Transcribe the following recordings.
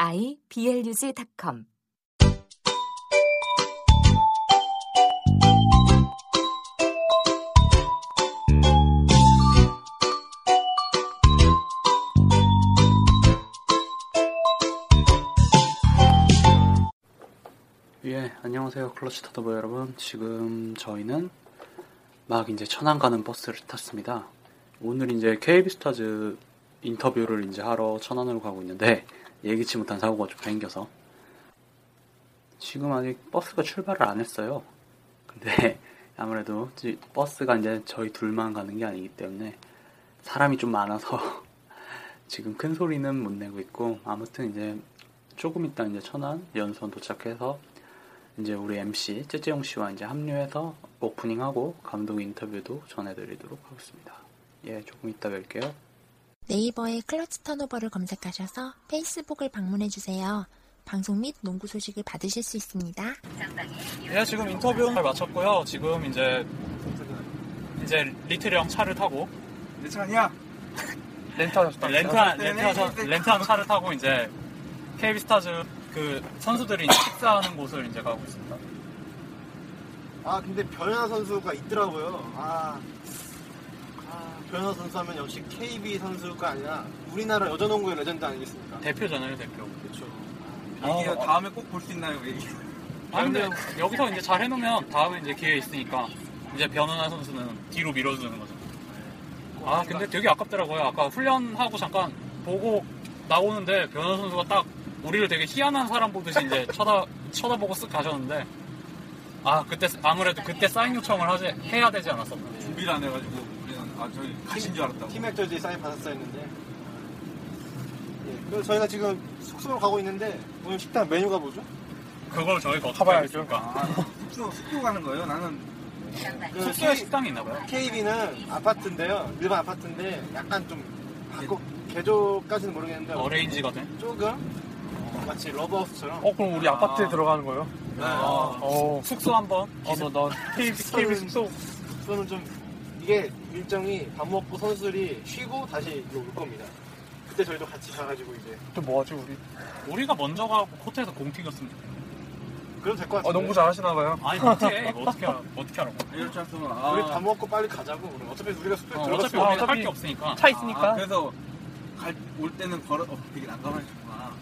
iblog.com 예, 안녕하세요. 클러치 타더보 여러분. 지금 저희는 막 이제 천안 가는 버스를 탔습니다. 오늘 이제 KB스타즈 인터뷰를 이제 하러 천안으로 가고 있는데 예기치 못한 사고가 좀 생겨서 지금 아직 버스가 출발을 안 했어요. 근데 아무래도 지- 버스가 이제 저희 둘만 가는 게 아니기 때문에 사람이 좀 많아서 지금 큰 소리는 못 내고 있고 아무튼 이제 조금 있다 이제 천안 연수원 도착해서 이제 우리 MC 째째용 씨와 이제 합류해서 오프닝하고 감독 인터뷰도 전해드리도록 하겠습니다. 예, 조금 이따 뵐게요. 네이버에 클러치 턴오버를 검색하셔서 페이스북을 방문해주세요. 방송 및 농구 소식을 받으실 수 있습니다. 예, 지금 인터뷰 잘 마쳤고요. 지금 이제 이제 리틀 형 차를 타고 내차 아니야? 렌트 렌트한 네, 렌트한 네, 네. 렌트한 차를 타고 이제 KB 스타즈 그 선수들이 식사하는 곳을 이제 가고 있습니다. 아 근데 변연하 선수가 있더라고요. 아, 아 변연하 선수 하면 역시 KB 선수가 아니라 우리나라 여자농구의 레전드 아니겠습니까? 대표잖아요, 대표. 그렇죠. 이게 다음에 꼭 볼 수 있나요? 얘기. 아 근데 여기서 이제 잘 해놓으면 다음에 이제 기회 있으니까 이제 변현아 선수는 뒤로 밀어주는 거죠. 아 근데 되게 아깝더라고요. 아까 훈련하고 잠깐 보고 나오는데 변현아 선수가 딱 우리를 되게 희한한 사람 보듯이 이제 쳐다 쳐다보고 쓱 가셨는데 아 그때 아무래도 그때 사인 요청을 하지 해야 되지 않았었나. 준비를 안 해가지고 우리는 아 저희 가신 줄 알았다고. 팀 액터즈에 사인 받았어야 했는데. 예, 그래서 저희가 지금 숙소로 가고 있는데 오늘 식당 메뉴가 뭐죠? 그걸 저희가 어떻게 알겠습니까? 숙소 숙소 가는 거예요? 나는 그 숙소에 식당이 있나 봐요. KB는 아파트인데요. 일반 아파트인데 약간 좀 바꿔 개조까지는 모르겠는데 어레인지가 돼? 조금 어, 마치 러브하우스처럼 어, 그럼 우리 아파트에 들어가는 거예요? 네. 어, 숙소 한번 어, 나, 나, KB, KB 숙소. 숙소는 좀 이게 일정이 밥 먹고 선수들이 쉬고 다시 올 겁니다. 그때 저희도 같이 가가지고 이제 또 뭐하지, 우리? 우리가 먼저 가고 호텔에서 공 튀겼으면 좋겠다. 그럼 될 것 같은데. 어, 농구 잘하시나봐요. 아니 어떻게 이거 어떻게 알아? 어떻게 알아? 이럴 줄 알았으면 우리 밥 먹고 빨리 가자고. 그럼 어차피 우리가 숙소에 어. 어차피 우리는 할게 없으니까. 차 있으니까. 그래서 갈, 올 때는 걸어 어, 되게 난감하시구나.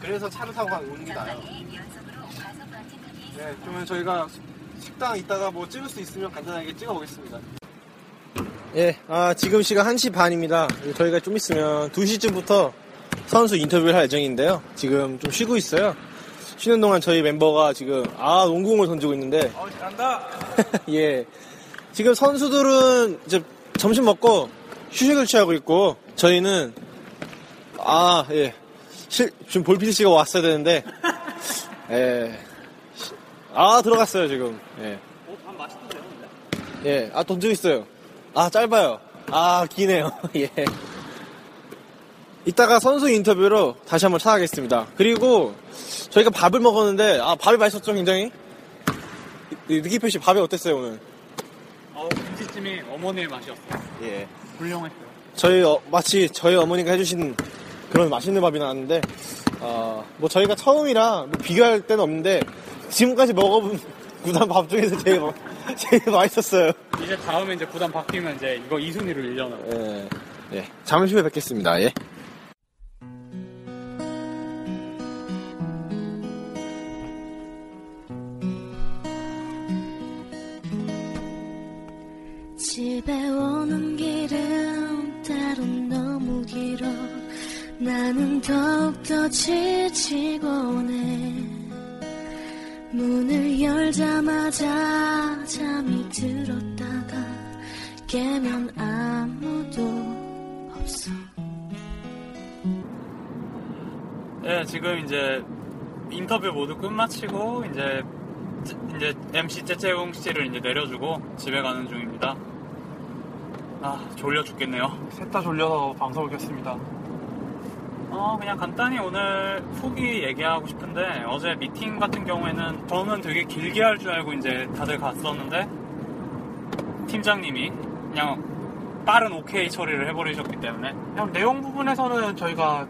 그래서 차를 타고 가- 오는 게 나아요. 네, 그러면 저희가 식당 이따가 뭐 찍을 수 있으면 간단하게 찍어 보겠습니다. 예, 아, 지금 시간 1시 반입니다. 저희가 좀 있으면 2시쯤부터 선수 인터뷰를 할 예정인데요. 지금 좀 쉬고 있어요. 쉬는 동안 저희 멤버가 지금, 아, 농구공을 던지고 있는데, 어, 잘한다. 예. 지금 선수들은 이제 점심 먹고 휴식을 취하고 있고, 저희는, 아, 예. 실, 지금 볼피디 씨가 왔어야 되는데, 예. 아, 들어갔어요, 지금. 예. 예, 아, 던지고 있어요. 아, 짧아요. 아, 기네요. 예. 이따가 선수 인터뷰로 다시 한번 찾아가겠습니다. 그리고 저희가 밥을 먹었는데, 아, 밥이 맛있었죠, 굉장히? 이- 느끼표 씨 밥이 어땠어요, 오늘? 어, 김치찜이 어머니의 맛이었어. 예. 훌륭했어요. 저희, 어, 마치 저희 어머니가 해주신 그런 맛있는 밥이 나왔는데, 어, 뭐 저희가 처음이라 뭐 비교할 데는 없는데, 지금까지 먹어본 구단 밥 중에서 제일 제일 맛있었어요. 이제 다음에 이제 구단 바뀌면 이제 이거 2순위로 일려놔. 예. 예. 잠시 후에 뵙겠습니다. 예. 집에 오는 길은 따로 너무 길어 나는 더욱더 지치고 오네 문을 열자마자 잠이 들었다가 깨면 아무도 없어 네, 지금 이제 인터뷰 모두 끝마치고 이제 이제 MC 째째웅 씨를 이제 내려주고 집에 가는 중입니다. 아 졸려 죽겠네요. 셋 다 졸려서 방송을 켰습니다. 어 그냥 간단히 오늘 후기 얘기하고 싶은데 어제 미팅 같은 경우에는 저는 되게 길게 할 줄 알고 이제 다들 갔었는데 팀장님이 그냥 빠른 오케이 처리를 해버리셨기 때문에 그냥 내용 부분에서는 저희가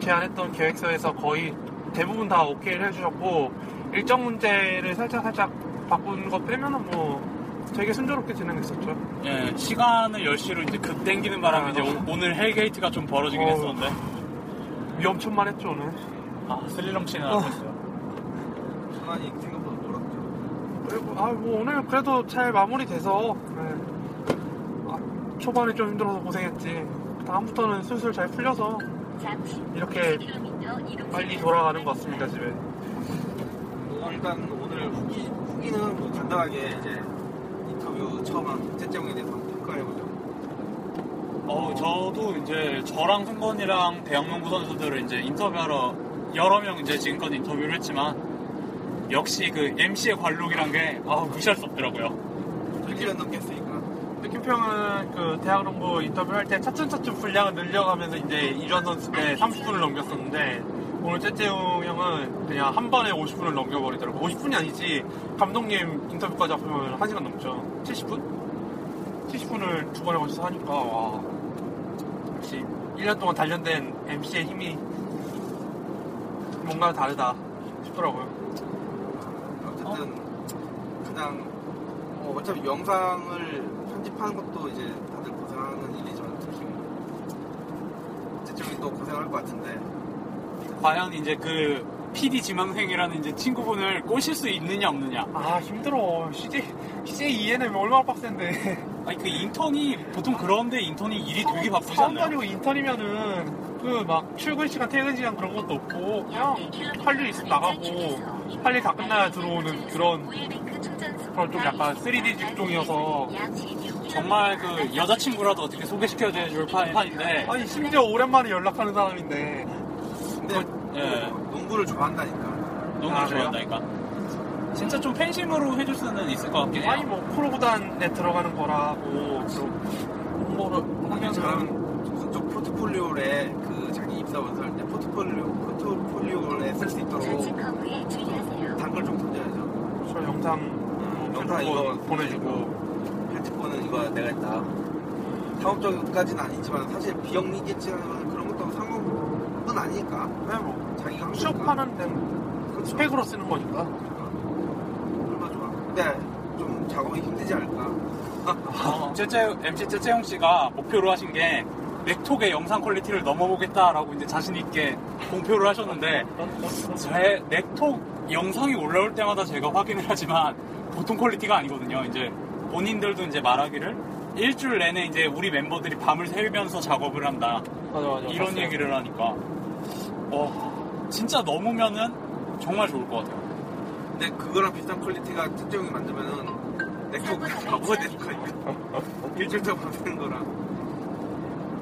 제안했던 계획서에서 거의 대부분 다 오케이를 해주셨고 일정 문제를 살짝 살짝 바꾼 거 빼면은 뭐 되게 순조롭게 진행했었죠. 예, 시간을 10시로 이제 급 땡기는 바람에 아, 이제 오- 오늘 hell gate가 좀 벌어지긴 어. 했었는데 위험천만 했죠 오늘. 아 스릴럼치는 어. 않았어요. 시간이 생각보다 멀었죠. 그리고 아뭐 오늘 그래도 잘 마무리돼서 네. 아, 초반에 좀 힘들어서 고생했지. 다음부터는 슬슬 잘 풀려서 이렇게 빨리 돌아가는 것 같습니다 집에. 뭐 일단 오늘 후기 후기는 뭐 간단하게 이제 인터뷰 처음 한 째째형에 대해서 한번 평가해보죠. 어, 저도 이제 저랑 승건이랑 대학농구 선수들을 이제 인터뷰하러 여러 명 이제 지금까지 인터뷰를 했지만 역시 그 MC의 관록이란 게 아, 무시할 수 없더라고요. 1년 넘게 했으니까. 느낌평은 그 대학농구 인터뷰할 때 차츰차츰 분량을 늘려가면서 이제 이전 선수 때 30분을 넘겼었는데 오늘 째째웅 형은 그냥 한 번에 50분을 넘겨버리더라고 50분이 아니지 감독님 인터뷰까지 합하면 1시간 넘죠 70분? 70분을 두 번에 걸쳐서 하니까 와 역시 1년 동안 단련된 MC의 힘이 뭔가 다르다 싶더라고요. 어쨌든 그냥 어, 어차피 영상을 편집하는 것도 이제 다들 고생하는 일이지만 특히 째째형이 또 고생할 것 같은데. 과연 이제 그 PD 지망생이라는 이제 친구분을 꼬실 수 있느냐 없느냐. 아 힘들어. CJ, CJ ENM 얼마나 빡센데 아니 그 인턴이 보통 그런데 인턴이 일이 되게 바쁘지 사원 않나요? 다니고 인턴이면은 그 막 출근 시간 퇴근 시간 그런 것도 없고 그냥 할 일 있으면 나가고 할 일 다 끝나야 들어오는 그런 그런 좀 약간 3D 직종이어서 정말 그 여자친구라도 어떻게 소개시켜줄 판인데 아니 심지어 오랜만에 연락하는 사람인데 근데 예. 농구를 좋아한다니까. 너무 아, 그래요? 좋아한다니까. 진짜 좀 팬심으로 해줄 수는 있을 것 같긴 해요. 아니 뭐 프로구단에 들어가는 거라고 또 홍보를 하면은 잘하면 그쪽 포트폴리오에 그 자기 입사 원서할 때 포트폴리오 포트폴리오에 쓸 수 있도록 단글 좀 던져야죠. 저 영상 음, 영상 이거 보내주고 편집본은 이거 내가 했다. 사업적까지는 아니지만 사실 비영리겠지만 그런 것도 상관은 아니니까. 그냥 뭐 자기가. 취업하는 데 그렇죠. 스펙으로 쓰는 거니까. 근데 좀 작업이 힘들지 않을까. 어, 째째, MC 째째용 씨가 목표로 하신 게 넥톡의 영상 퀄리티를 넘어보겠다라고 이제 자신 있게 공표를 하셨는데 제 넥톡 영상이 올라올 때마다 제가 확인을 하지만 보통 퀄리티가 아니거든요. 이제 본인들도 이제 말하기를 일주일 내내 이제 우리 멤버들이 밤을 새면서 작업을 한다. 맞아 맞아 이런 봤어요. 얘기를 하니까 어, 진짜 넘으면은 정말 좋을 것 같아요. 근데 그거랑 비슷한 퀄리티가 특정이 만들면은 넥톡 바보가 되는 거니까. 일주일 동안 밤새는 거랑.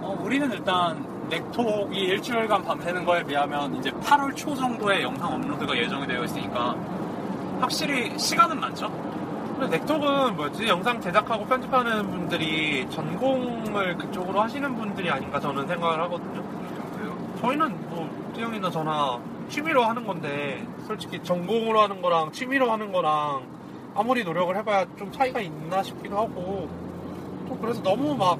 어, 우리는 일단 넥톡이 일주일간 밤새는 거에 비하면 이제 8월 초 정도에 영상 업로드가 예정이 되어 있으니까 확실히 시간은 많죠. 근데 넥톡은 뭐지 영상 제작하고 편집하는 분들이 전공을 그쪽으로 하시는 분들이 아닌가 저는 생각을 하거든요. 저희는 뭐 태영이나 저나 취미로 하는 건데 솔직히 전공으로 하는 거랑 취미로 하는 거랑 아무리 노력을 해봐야 좀 차이가 있나 싶기도 하고 좀 그래서 너무 막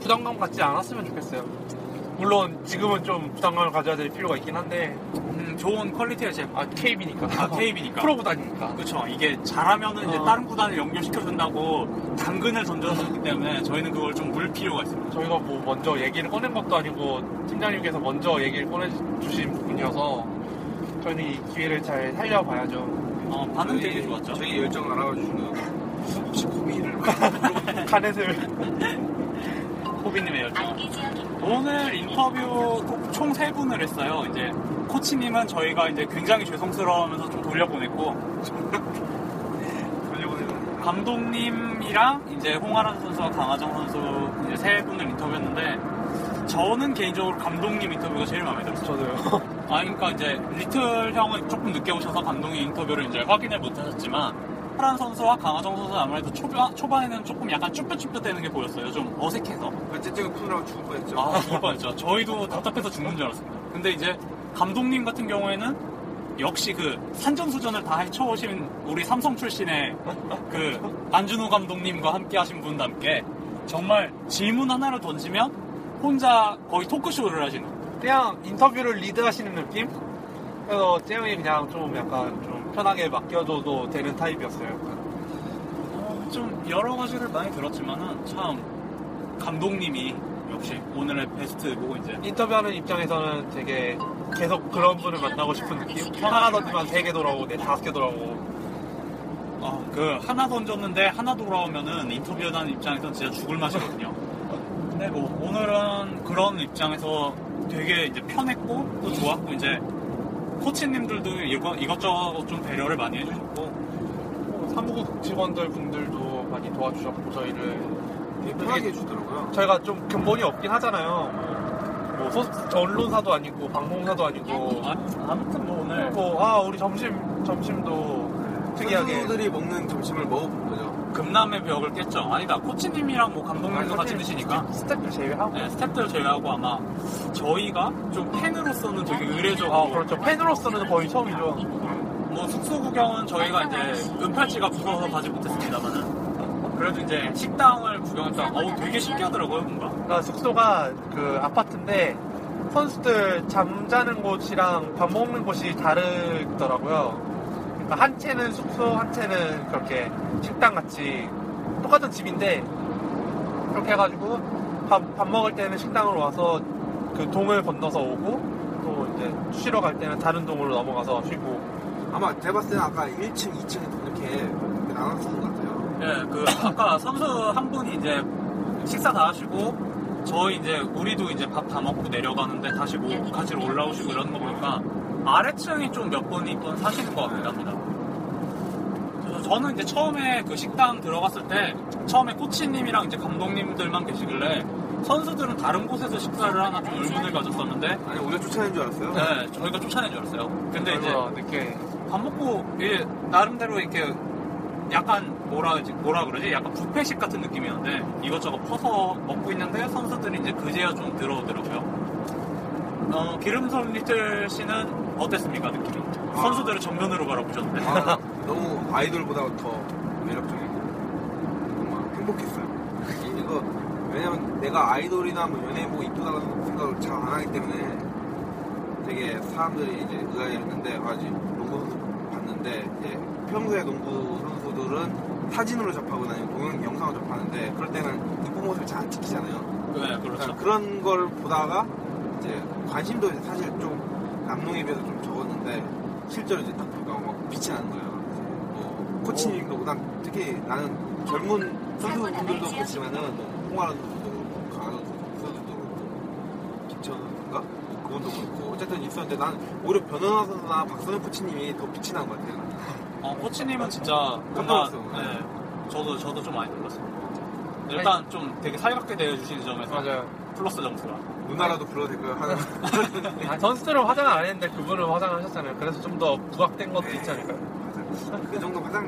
부담감 갖지 않았으면 좋겠어요. 물론 지금은 좀 부담감을 가져야 될 필요가 있긴 한데 음, 좋은 퀄리티의 제품. 아 KB니까 아, KB니까. 프로 구단이니까 그렇죠. 이게 잘하면은 이제 어. 다른 구단을 연결시켜 준다고 당근을 던져줬기 때문에 저희는 그걸 좀 물 필요가 있습니다. 저희가 뭐 먼저 얘기를 꺼낸 것도 아니고 팀장님께서 먼저 얘기를 꺼내 주신 부분이어서 저희는 이 기회를 잘 살려봐야죠. 어, 반응 되게 좋았죠. 저희 열정 알아봐 주시는 혹시 고민을 카넷을 로비님이었죠. 오늘 인터뷰 총 세 분을 했어요. 이제 코치님은 저희가 이제 굉장히 죄송스러워하면서 좀 돌려보냈고 감독님이랑 이제 홍아란 선수와 강하정 선수 이제 세 분을 인터뷰했는데 저는 개인적으로 감독님 인터뷰가 제일 마음에 들었어요. 저도요. 아, 그러니까 이제 리틀 형은 조금 늦게 오셔서 감독님 인터뷰를 이제 확인을 못하셨지만 파란 선수와 강하정 선수는 아무래도 초반, 초반에는 조금 약간 쭈뼛쭈뼛대는 게 보였어요. 좀 어색해서. 째째가 푸느라고 죽을 뻔했죠. 아, 죽을 뻔했죠. 저희도 답답해서 죽는 줄 알았습니다. 근데 이제 감독님 같은 경우에는 역시 그 산전수전을 다 헤쳐오신 우리 삼성 출신의 그 안준호 감독님과 함께 하신 분답게 정말 질문 하나를 던지면 혼자 거의 토크쇼를 하시는 그냥 인터뷰를 리드하시는 느낌? 그래서 재영이 그냥 좀 약간 좀 편하게 맡겨줘도 되는 타입이었어요. 어, 좀 여러 가지를 많이 들었지만은 참 감독님이 역시 오늘의 베스트 보고 이제 인터뷰하는 입장에서는 되게 계속 그런 분을 만나고 싶은 느낌? 하나 던지면 세개 돌아오고 네 다섯 개 돌아오고 아, 그 하나 던졌는데 하나 돌아오면은 인터뷰하는 입장에서 진짜 죽을 맛이거든요. 근데 뭐 오늘은 그런 입장에서 되게 이제 편했고 또 좋았고 이제 코치님들도 이거 이것저것 좀 배려를 많이 해주셨고 사무국 직원들 분들도 많이 도와주셨고 저희를 편하게 해주더라고요. 저희가 좀 근본이 없긴 하잖아요. 뭐 소, 언론사도 아니고 방송사도 아니고 아무튼 뭐 오늘 뭐 아 우리 점심 점심도 특이하게 선수들이 먹는 점심을 먹어본 거죠. 금남의 벽을 깼죠. 아니다 코치님이랑 뭐 감독님도 같이 드시니까 스태프들 제외하고 네, 스태프들 제외하고 아마 저희가 좀 팬으로서는 되게 의례적으로 아 그렇죠 팬으로서는 거의 처음이죠. 뭐 숙소 구경은 저희가 이제 은팔찌가 무서워서 가지 못했습니다만은 그래도 이제 식당을 구경했다 어우 되게 신기하더라고요 뭔가 그러니까 숙소가 그 아파트인데 선수들 잠자는 곳이랑 밥 먹는 곳이 다르더라고요. 그러니까 한 채는 숙소, 한 채는 그렇게 식당 같이 똑같은 집인데 그렇게 해가지고 밥, 밥 먹을 때는 식당으로 와서 그 동을 건너서 오고 또 이제 쉬러 갈 때는 다른 동으로 넘어가서 쉬고 아마 제가 봤을 때는 아까 1층, 2층 이렇게 나눴었던 것 같아요. 예, 그 아까 선수 한 분이 이제 식사 다 하시고 저희 이제 우리도 이제 밥 다 먹고 내려가는데 다시 뭐 같이 올라오시고 이러는 거 보니까 아래층이 좀 몇 분이 또 사시는 것 같긴 합니다. 그래서 저는 이제 처음에 그 식당 들어갔을 때 처음에 코치님이랑 이제 감독님들만 계시길래 선수들은 다른 곳에서 식사를 하나 좀 의문을 가졌었는데 아니 오늘 쫓아낸 줄 알았어요? 네, 저희가 쫓아낸 줄 알았어요. 근데 이제 늦게 밥 먹고 이게 나름대로 이렇게 약간 뭐라 그러지 뭐라 그러지 약간 뷔페식 같은 느낌이었는데 이것저것 퍼서 먹고 있는데 선수들이 이제 그제야 좀 들어오더라고요. 어, 기름선 리틀 씨는 어땠습니까 느낌이? 아. 선수들을 정면으로 바라보셨는데. 아, 너무 아이돌보다 더 매력적이고 정말 행복했어요. 이거 왜냐면 내가 아이돌이나 뭐 연예인 보고 이쁘다는 생각을 잘 안 하기 때문에 되게 사람들이 이제 의아해했는데 아직 농구 선수 봤는데 이제 평소에 농구 선수들은 사진으로 접하거나 아니면 동영 영상으로 접하는데 그럴 때는 이쁜 모습을 잘안 찍히잖아요. 네, 그렇죠. 그러니까 그런 걸 보다가 이제 관심도 사실 좀 남농에 비해서 좀 적었는데 실제로 이제 딱 보니까 막 빛이 나는 거예요. 뭐 코치님도 난 특히 나는 젊은 선수분들도 그렇지만은 뭐 홍아란 선수도 그렇고 강하던 선수도 그렇고 김천 선수인가 그분도 그렇고 어쨌든 있었는데 난 오히려 변현아 선수나 박선영 코치님이 더 빛이 난 것 같아요. 어, 코치님은 진짜 깜짝 뭔가 놀랐어요. 네, 저도 저도 좀 많이 놀랐어요. 일단 좀 되게 살갑게 대해주시는 점에서 맞아요. 플러스 점수가. 누나라도 불러도 될까요? 하나. 아, 선수들은 화장을 안 했는데 그분은 화장을 하셨잖아요. 그래서 좀 더 부각된 것도 있지 않을까요? 그 정도 화장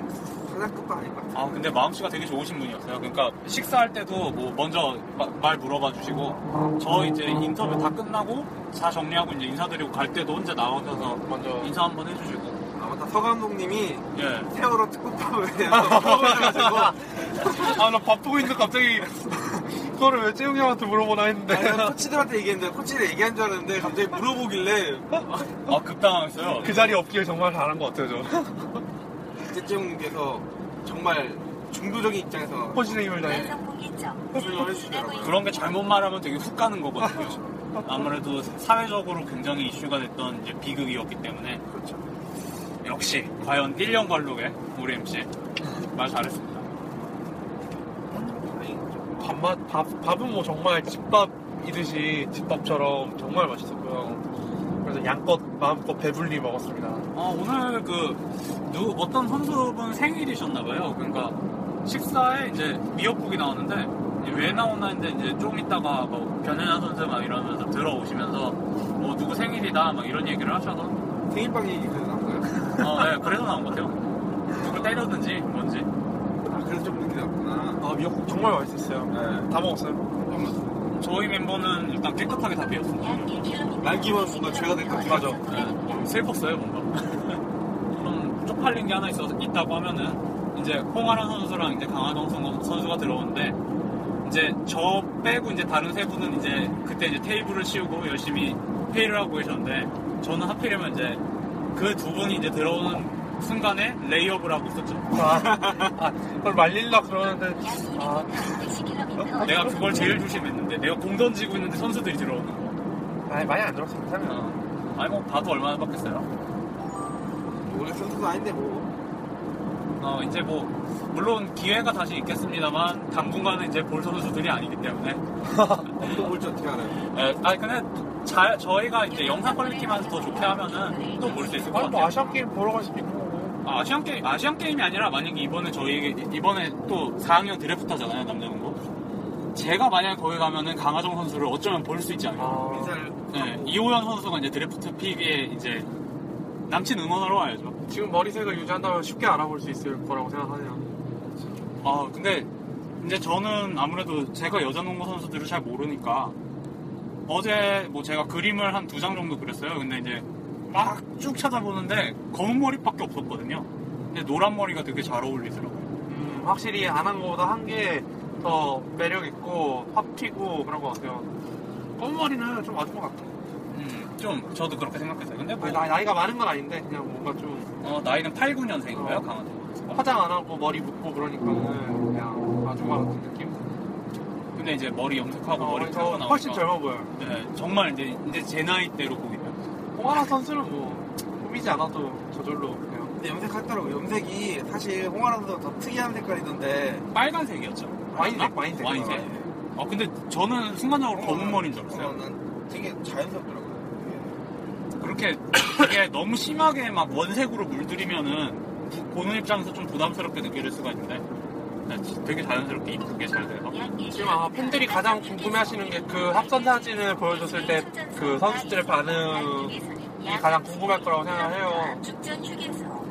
화장급도 아닐 것 같아요. 아 근데 마음씨가 되게 좋으신 분이었어요. 그러니까 식사할 때도 뭐 먼저 마- 말 물어봐 주시고 저 이제 인터뷰 다 끝나고 다 정리하고 이제 인사드리고 갈 때도 혼자 나오셔서 먼저 인사 한번 해주시고. 아 맞다 서 감독님이 예. 세월호 특급밥을 먹어가지고 아, 나 바쁘고 있는데 갑자기 그거를 왜 재웅이 형한테 물어보나 했는데. 아니, 난 코치들한테 얘기했는데 코치들 얘기한 줄 알았는데 갑자기 물어보길래 아 급당했어요. 그 자리에 없길 정말 잘한 것 같아요, 저. 재재웅님께서 정말 중도적인 입장에서 호신의 힘을 다해. 그런 게 잘못 말하면 되게 훅 가는 거거든요. 아무래도 사회적으로 굉장히 이슈가 됐던 이제 비극이었기 때문에 그렇죠. 역시 과연 1년 관록의 우리 MC 말 잘했습니다. 밥, 밥은 뭐 정말 집밥이듯이 집밥처럼 정말 맛있었고요. 그래서 양껏 마음껏 배불리 먹었습니다. 아, 오늘 그, 누, 어떤 선수분 생일이셨나봐요. 그러니까, 식사에 이제 미역국이 나왔는데, 이제 왜 나오나 했는데, 이제 좀 있다가 뭐, 변현아 선수 막 이러면서 들어오시면서, 뭐, 누구 생일이다, 막 이런 얘기를 하셔서. 생일빵이 그래서 나온 거예요? 어, 네, 그래서 나온 것 같아요. 누굴 때렸는지, 뭔지. 아, 그래서 좀 늦게 나왔구나. 아, 미역국 정말 맛있었어요. 네. 다 먹었어요. 저희 멤버는 일단 깨끗하게 다 비웠습니다. 남기면 뭔가 죄가 될 것 같아. 맞아. 네, 좀 슬펐어요, 뭔가. 좀 쪽팔린 게 하나 있어, 있다고 하면은, 이제 홍아란 선수랑 이제 강하동 선- 선수가 들어오는데, 이제 저 빼고 이제 다른 세 분은 이제 그때 이제 테이블을 치우고 열심히 회의를 하고 계셨는데, 저는 하필이면 이제 그 두 분이 이제 들어오는 순간에 레이업을 하고 있었죠. 아, 아, 그걸 말릴라 그러는데, 아, 내가 그걸 제일 조심했는데, 내가 공 던지고 있는데 선수들이 들어오는 거. 아니, 많이 안 들었습니다. 생각. 어. 아니 뭐 봐도 얼마나 봤겠어요? 원래 선수도 아닌데 뭐. 어 이제 뭐 물론 기회가 다시 있겠습니다만 당분간은 이제 볼 선수들이 아니기 때문에 또 볼지 어떻게 알아요? 에, 아니 근데 자, 저희가 이제 영상 퀄리티만 더 좋게 하면은 또 볼 수 있을 것 아니, 뭐 같아요. 아시안 게임 보러 갈 수도 있고. 아, 아시안 게임 아시안 게임이 아니라 만약에 이번에 저희 이번에 또 4학년 드래프트잖아요 남자농구. 제가 만약에 거기 가면은 강아정 선수를 어쩌면 볼 수 있지 않을까. 아, 네, 이호연 선수가 이제 드래프트 pick에 이제 남친 응원하러 와야죠. 지금 머리색을 유지한다면 쉽게 알아볼 수 있을 거라고 생각하네요. 아 근데 이제 저는 아무래도 제가 여자 농구 선수들을 잘 모르니까 어제 뭐 제가 그림을 한 두 장 정도 그렸어요. 근데 이제 막 쭉 찾아보는데 검은 머리밖에 없었거든요. 근데 노란 머리가 되게 잘 어울리더라고요. 음, 확실히 안 한 거보다 한 게 더 매력 있고 확 튀고 그런 것 같아요. 검은 머리는 좀 맞은 것 같아. 음, 좀 저도 그렇게 생각했어요. 근데 뭐 아니, 나, 나이 가 많은 건 아닌데 그냥 뭔가 좀 어, 나이는 8, 9년생인가요, 어. 선수가? 화장 안 하고 머리 묶고 그러니까는 그냥 아줌마 같은 느낌? 근데 이제 머리 염색하고 어, 머리 더 펴고 나오니까 훨씬 젊어 보여요. 네, 정말 이제 이제 제 나이대로 보이면 홍하나 선수는 뭐 꾸미지 않아도 저절로 그냥 근데 염색하더라고. 염색이 사실 홍아라 선수가 더 특이한 색깔이던데. 빨간색이었죠. 와인색, 와인색. 와인색. 어 근데 저는 순간적으로 검은 머리인 줄 알았어요. 어, 난 되게 자연스럽더라고요. 그렇게 되게 너무 심하게 막 원색으로 물들이면은 부- 보는 입장에서 좀 부담스럽게 느껴질 수가 있는데 네, 되게 자연스럽게 이쁘게 잘 돼서 지금 아마 팬들이 가장 궁금해하시는 게 그 합성 사진을 보여줬을 때 그 선수들의 반응이 가장 궁금할 거라고 생각해요.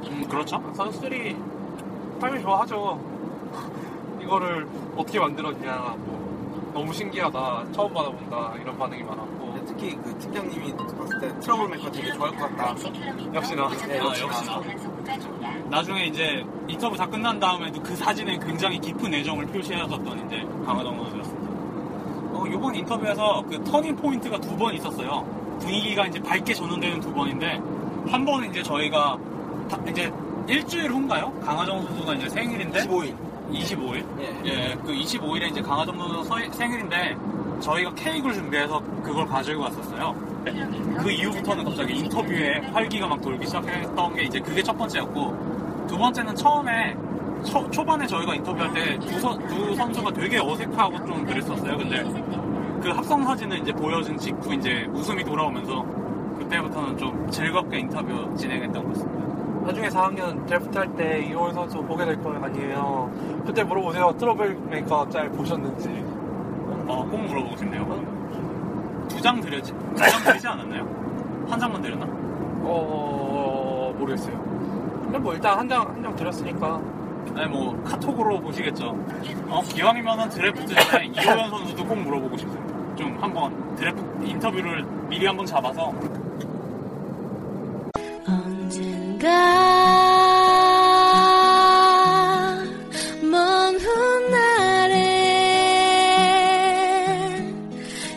음 그렇죠. 선수들이 당연히 좋아하죠. 이거를 어떻게 만들었냐, 뭐 너무 신기하다, 처음 받아본다 이런 반응이 많았고 근데 특히 그 팀장님이 봤을 때 트러블 메이커 되게 좋아할 것 같다. 역시나 네, 아, 역시나. 역시나. 나중에 이제 인터뷰 다 끝난 다음에도 그 사진에 굉장히 깊은 애정을 표시하셨던 이제 강아정 선수였습니다. 어, 이번 인터뷰에서 그 터닝 포인트가 두 번 있었어요. 분위기가 이제 밝게 전환되는 두 번인데 한 번은 이제 저희가 다- 이제 일주일 후인가요? 강아정 선수가 이제 생일인데 15일. 25일? 예. 예, 그 25일에 이제 강아정 선수 서- 생일인데 저희가 케이크를 준비해서 그걸 가지고 왔었어요. 그 이후부터는 갑자기 인터뷰에 활기가 막 돌기 시작했던 게 이제 그게 첫 번째였고 두 번째는 처음에 초, 초반에 저희가 인터뷰할 때 두 두 선수가 되게 어색하고 좀 그랬었어요. 근데 그 합성 사진을 이제 보여준 직후 이제 웃음이 돌아오면서 그때부터는 좀 즐겁게 인터뷰 진행했던 것 같습니다. 나중에 4학년 드래프트 할 때 이호연 선수 보게 될 거 아니에요. 그때 물어보세요. 트러블 메이커 짤 보셨는지. 어, 꼭 물어보고 싶네요. 두 장 드렸지? 두 장 드리지 않았나요? 한 장만 드렸나? 어 모르겠어요. 근데 뭐 일단 한 장 한 장 드렸으니까 네, 뭐 카톡으로 보시겠죠. 어, 기왕이면은 드래프트 전에 이호연 선수도 꼭 물어보고 싶습니다. 좀 한번 드래프트 인터뷰를 미리 한번 잡아서 언젠가 먼 훗날에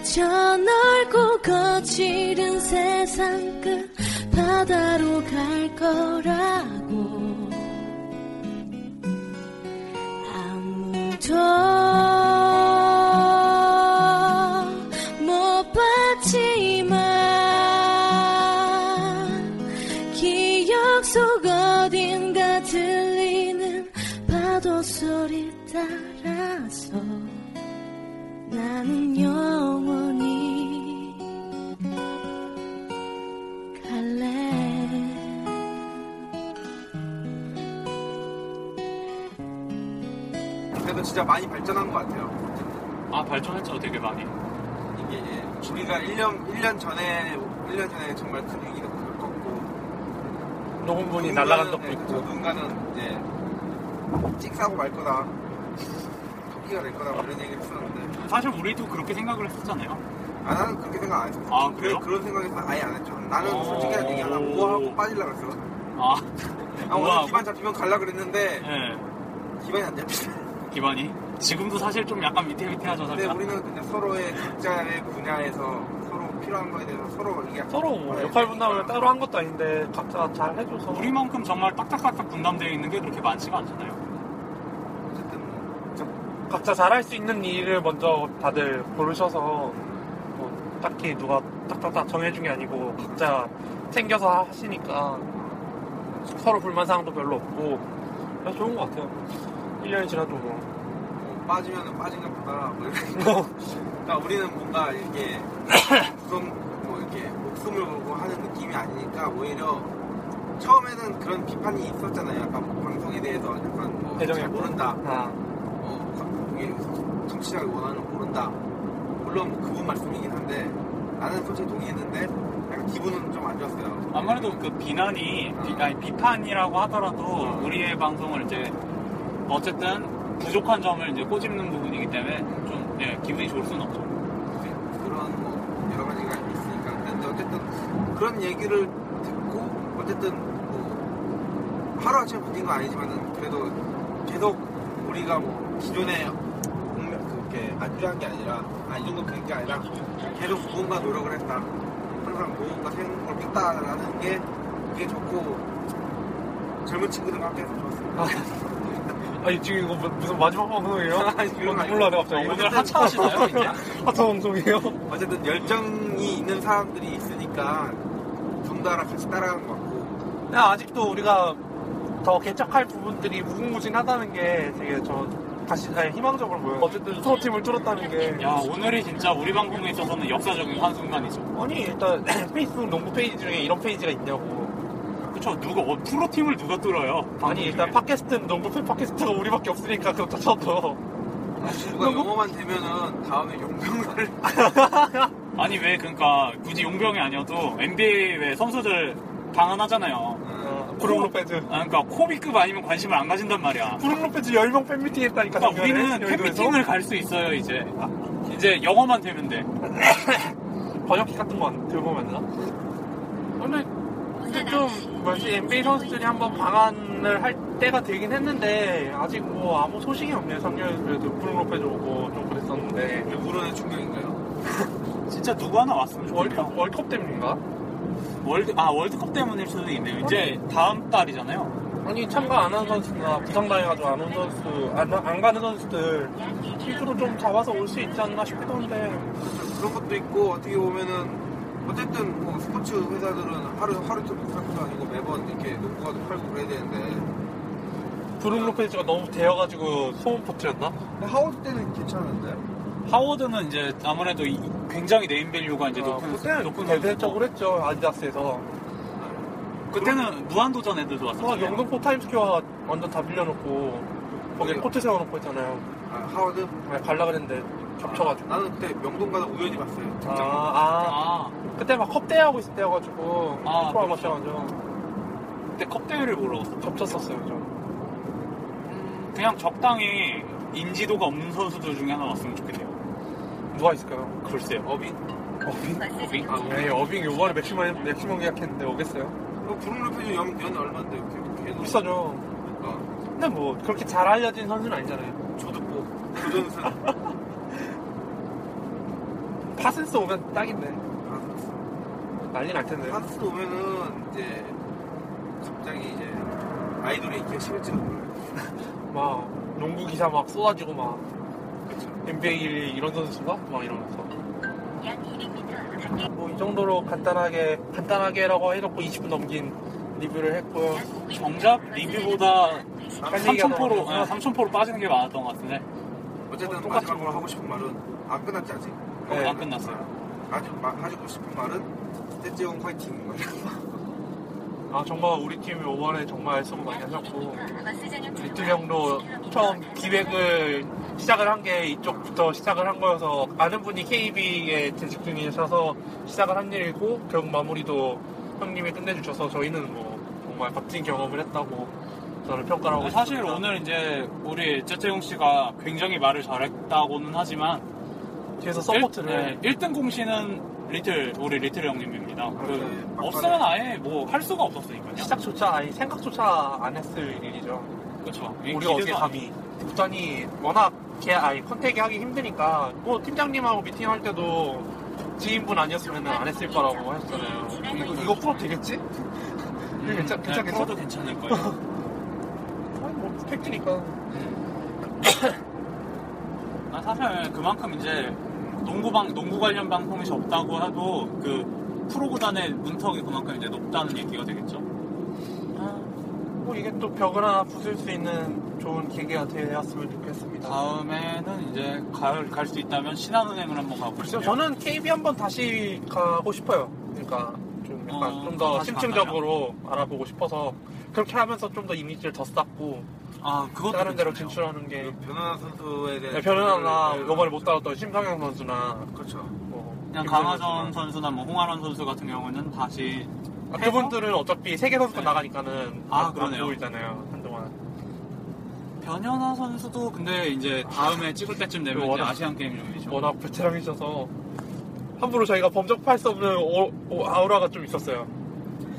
저 넓고 거칠은 세상 끝 바다로 갈 거라고 그래도 진짜 많이 발전한 것 같아요. 아 발전했죠 되게 많이. 이게 우리가 1년 1년 전에 1년 전에 정말 큰 위기도 겪었고 녹음 분이 누군가는- 날아간 적도 네, 있고. 그쵸. 누군가는 이제 찍사고 말 거다. 토끼가 될 거다 뭐 이런 얘기를 했었는데 사실 우리도 그렇게 생각을 했었잖아요. 아 나는 그렇게 생각 안 했어. 아, 그래요? 그런 생각에서 아예 안 했죠. 나는 어. 솔직히 얘기하면 우아하고 빠질라 그랬어. 아, 아 오늘? 기반 잡히면 갈라 그랬는데 예. 기반이 안 잡히네. 기반이? 지금도 사실 좀 약간 위태위태하죠 근데 살짝. 우리는 그냥 서로의 각자의 분야에서 서로 필요한 거에 대해서 서로 이게 서로 뭐 역할 분담을 따로 한 것도 아닌데 각자 잘 해줘서. 우리만큼 정말 딱딱딱딱 분담되어 있는 게 그렇게 많지가 않잖아요. 어쨌든 뭐. 각자 잘할 수 있는 일을 먼저 다들 고르셔서 뭐 딱히 누가 딱딱딱 정해준 게 아니고 각자 챙겨서 하시니까 서로 불만 사항도 별로 없고 그래서 좋은 것 같아요 1년이 지나도 뭐 뭐 빠지면은 빠진가 보다. 뭐 이런 거. 그러니까 우리는 뭔가 이렇게 그런 뭐 이렇게 목숨을 걸고 하는 느낌이 아니니까 오히려 처음에는 그런 비판이 있었잖아요. 약간 방송에 대해서 약간 뭐 대정이 잘 모른다. 아, 어, 이게 청취자가 원하는 걸 모른다. 물론 뭐 그분 말씀이긴 한데 나는 솔직히 동의했는데 약간 기분은 좀 안 좋았어요. 아무래도 그 비난이 비, 아니, 비판이라고 하더라도 우리의 방송을 이제 어쨌든 부족한 점을 이제 꼬집는 부분이기 때문에 좀 예, 기분이 좋을 수는 없죠. 그런 뭐 여러 가지가 있으니까 근데 어쨌든 그런 얘기를 듣고 어쨌든 뭐 하루 아침에 바뀐 건 아니지만은 그래도 계속 우리가 뭐 기존에 그렇게 안주한 게 아니라 아 이 정도 된 게 아니라 계속 무언가 노력을 했다 항상 무언가 생각을 했다라는 게 그게 좋고 젊은 친구들과 함께 해서 좋았습니다. 아니 지금 이거 뭐- 무슨 마지막 방송이에요? 아니, 그런 거 몰라 내가 갑자기 오늘 하차 하시나요, 이제? 하차 방송이에요? 어쨌든 열정이 있는 사람들이 있으니까 덩달아 같이 따라간 것 같고 그냥 아직도 우리가 더 개척할 부분들이 무궁무진하다는 게 되게 저 다시 아니, 희망적으로 보여요. 어쨌든 프로팀을 뚫었다는 게 야 오늘이 진짜 우리 방송에 있어서는 역사적인 한 순간이죠. 아니 일단 페이스북 농구 페이지 중에 이런 페이지가 있냐고. 그쵸 누가 어, 프로팀을 누가 뚫어요? 아니 일단 팟캐스트는 농구 팬 팟캐스트가 우리밖에 없으니까 그것도 쳐도 누가 영어만 되면은 다음에 용병을 아니 왜 그러니까 굳이 용병이 아니어도 NBA 왜 선수들 방한하잖아요. 어, 브룩 로페즈 아, 그러니까 코비급 아니면 관심을 안 가진단 말이야. 브룩 로페즈 10명 팬미팅 했다니까 그러니까 작년에, 우리는 여의도에서. 팬미팅을 갈 수 있어요 이제. 이제 영어만 되면 돼. 번역기 같은 거안 들고 만나? 근데, 근데 좀 뭐지 NBA 선수들이 한번 방한을 할 때가 되긴 했는데 아직 뭐 아무 소식이 없네요. 작년에 그래도 브룩 로페즈 오고 좀 그랬었는데 누구로는 충격인가요? 진짜 누구 하나 왔으면 좋겠다. 월드컵, 월드컵 때문인가? 월드 아 월드컵 때문일 수도 있네요. 이제 다음 달이잖아요. 아니 참가 안 하는 선수나 부상당해가지고 안 온 선수 안, 안 가는 선수들 실수로 좀 잡아서 올 수 있지 않나 싶기도 한데 그런 것도 있고 어떻게 보면은 어쨌든 뭐 스포츠 회사들은 하루 하루 이틀 팔고도 아니고 매번 이렇게 농구화도 팔고 그래야 되는데 브룩 로페즈가 너무 되어가지고 소문 퍼뜨렸나? 하워드 때는 괜찮은데 하워드는 이제 아무래도 이- 굉장히 name value가 이제 높은 그때는 높은 대대적으로 했죠 아디다스에서 그때는 무한도전 애들도 아, 왔었잖아요. 영등포 타임스퀘어 완전 다 빌려놓고 거기 어디요? 코트 세워놓고 했잖아요 아, 하워드 아, 갈라 그랬는데 겹쳐가지고 나는 그때 명동 가다 우연히 봤어요. 아, 아, 아 그때 막 컵대회 하고 있을 때여가지고 아, 프로 그렇죠. 마셔가지고 그때 컵 대회를 보러 갔어. 겹쳤었어요 좀 그냥 적당히 인지도가 없는 선수들 중에 하나 왔으면 좋겠네요. 누가 있을까요? 글쎄요. 어빈? 어빙? 어빙? 아, 네, 어빙 요번에 맥시멈, 맥시멈 계약했는데 오겠어요? 어, 브룩 로페즈 연, 연 얼마인데 걔- 걔도 비싸죠 어, 근데 뭐 그렇게 잘 알려진 선수는 아니잖아요 조드 보 조전슨 파슨스 오면 딱인데 파스스 난리 날 텐데 파스스 오면은 이제 갑자기 이제 아이돌의 인기가 식을지도 몰라요. 막 농구 기사 막 쏟아지고 막 그렇죠. NBA 이런 선수가 막 이러면서 뭐 이 정도로 간단하게 간단하게라고 해놓고 20분 넘긴 리뷰를 했고요 정작 리뷰보다 딴 얘기가 3,000포로, 너무 많아서. 3,000포로 빠지는 게 많았던 것 같은데. 어쨌든 똑같은 마지막으로 하고 싶은 말은 안 끝났지 아직. 네, 안 끝났어요. 아주 마- 하고 싶은 말은 떼지용 화이팅. 아 정말 우리 팀이 5월에 정말 수고 많이 하셨고 리틀 형도 처음 기획을 시작을 한 게 이쪽부터 시작을 한 거여서 아는 분이 KB에 재직 중이셔서 시작을 한 일이고 결국 마무리도 형님이 끝내주셔서 저희는 뭐 정말 값진 경험을 했다고 저는 평가를 하고 네, 사실 싶습니다. 오늘 이제 우리 째째용 씨가 굉장히 말을 잘했다고는 하지만 뒤에서 서포트를 1, 등 공신은 리틀 우리 리틀 형님입니다. 그 네, 없으면 아예 뭐 할 수가 없었으니까요. 시작조차 아니 생각조차 안 했을 일이죠. 그렇죠. 우리가 어떻게 감히 구단이 워낙 개 아니 컨택이 하기 힘드니까 뭐 팀장님하고 미팅할 때도 지인분 아니었으면 안 했을 거라고 하셨잖아요. 이거 이거 풀어도 되겠지? 이거 괜찮 네, 괜찮겠어? 풀어도 괜찮을 거예요. 팩트니까. 아, 사실 그만큼 이제 농구방 농구 관련 방송이 적다고 해도 그 프로구단의 문턱이 그만큼 이제 높다는 얘기가 되겠죠. 뭐 이게 또 벽을 하나 부술 수 있는 좋은 계기가 되었으면 좋겠습니다. 다음에는 이제 갈 수 있다면 신한은행을 한번 가고 싶어요. 저는 KB 한번 다시 가고 싶어요. 그러니까 좀 약간 어, 좀더 다시 심층적으로 알아보고 싶어서 그렇게 하면서 좀 더 이미지를 더 쌓고 아 그것도 다른 데로. 진출하는 게 변현아 선수에 대한 네, 변현아나 그- 이번에 못 따랐던 심상영 선수나 그렇죠. 뭐 그냥 강하전 선수나 뭐 홍아란 선수 같은 경우는 다시 아, 그분들은 어차피 세계 선수권 나가니까는 아, 안- 그러네요. 안 보이잖아요 한동안. 변현아 선수도 근데 이제 다음에 찍을 때쯤 되면 이제 워낙- 아시안 게임 중이죠. 워낙 베테랑이셔서 함부로 저희가 범접할 수 없는 오- 오- 아우라가 좀 있었어요.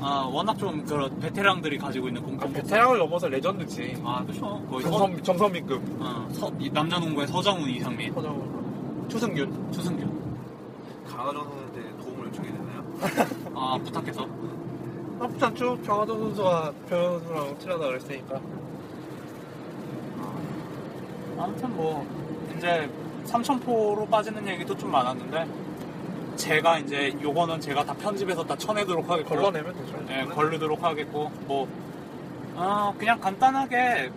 아 워낙 좀 그런 베테랑들이 가지고 있는 공통. 베테랑을 넘어서 레전드지. 아 그렇죠. 거의 서, 정선 정선미급. 어, 서- 이 남자 농구의 서정훈 이상민. 추승균. 추승균. 강하정 선수한테 도움을 요청해 되나요? 아 부탁해서. 나쁘지 않죠. 강하정 선수가 변현수랑 친하다 그랬으니까. 아무튼 뭐 이제 삼천포로 빠지는 얘기도 좀 많았는데 제가 이제 요거는 제가 다 편집해서 다 쳐내도록 하겠고. 걸러내면 되죠. 네, 걸르도록 하겠고. 뭐 어, 그냥 간단하게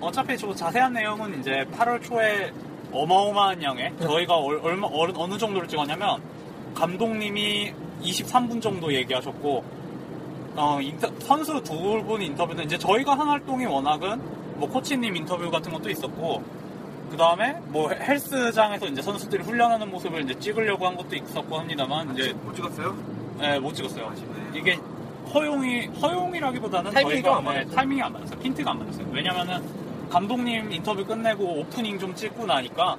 어차피 저 자세한 내용은 이제 8월 초에 어마어마한 양의 저희가 얼, 얼마 어느, 어느 정도를 찍었냐면 감독님이 23분 정도 얘기하셨고 어, 인터- 선수 두 분 인터뷰는 이제 저희가 한 활동이 워낙은 뭐 코치님 인터뷰 같은 것도 있었고 그 다음에 뭐 헬스장에서 이제 선수들이 훈련하는 모습을 이제 찍으려고 한 것도 있었고 합니다만 이제 못 찍었어요? 네, 못 찍었어요. 이게 허용이 허용이라기보다는 타이밍이 저희가 좀안 맞았어요. 네, 타이밍이 안 맞았어요. 핀트가 안 맞았어요. 왜냐면은 감독님 인터뷰 끝내고 오프닝 좀 찍고 나니까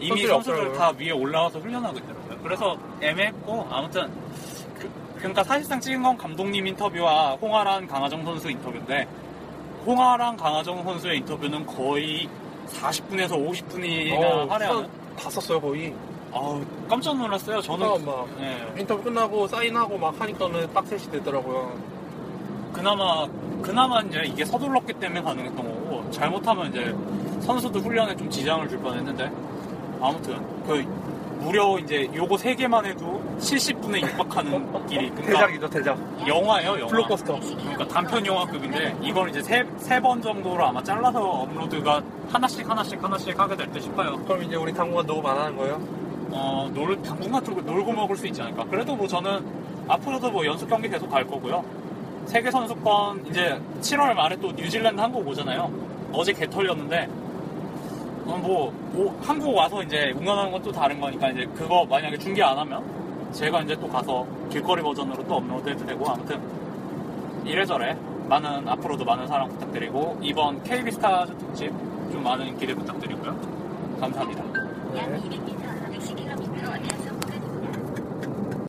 이미 선수들이 선수들. 다 위에 올라와서 훈련하고 있더라고요. 그래서 애매했고 아무튼 그, 그러니까 사실상 찍은 건 감독님 인터뷰와 홍아란 강하정 선수 인터뷰인데 홍아란 강하정 선수의 인터뷰는 거의 40분에서 50분이나 어, 할애하는 다 썼어요 거의. 아우 깜짝 놀랐어요. 저는 막 네. 인터뷰 끝나고 사인하고 막 하니까는 딱 3시 되더라고요. 그나마 그나마 이제 이게 서둘렀기 때문에 가능했던 거고 잘못하면 이제 선수도 훈련에 좀 지장을 줄 뻔했는데 아무튼 그 무려 이제 요거 세 개만 해도 70 분에 육박하는 길이 그러니까 대작이죠 대작. 영화예요 영화 블록버스터. 그러니까 단편 영화급인데 이걸 이제 세번 정도로 아마 잘라서 업로드가 하나씩 하나씩 하나씩 하게 될때 싶어요 그럼 이제 우리 당분간 녹음 안 하는 거예요? 어, 놀, 당분간 좀 놀고 먹을 수 있지 않을까. 그래도 뭐 저는 앞으로도 뭐 연습 경기 계속 갈 거고요. 세계 선수권 이제 7월 말에 또 뉴질랜드 한국 오잖아요. 어제 개 털렸는데, 어, 뭐, 오- 한국 와서 이제 응원하는 건 또 다른 거니까 이제 그거 만약에 중계 안 하면 제가 이제 또 가서 길거리 버전으로 또 업로드 해도 되고 아무튼 이래저래 많은 앞으로도 많은 사랑 부탁드리고 이번 KB스타즈 특집 좀 많은 기대 부탁드리고요. 감사합니다. 네.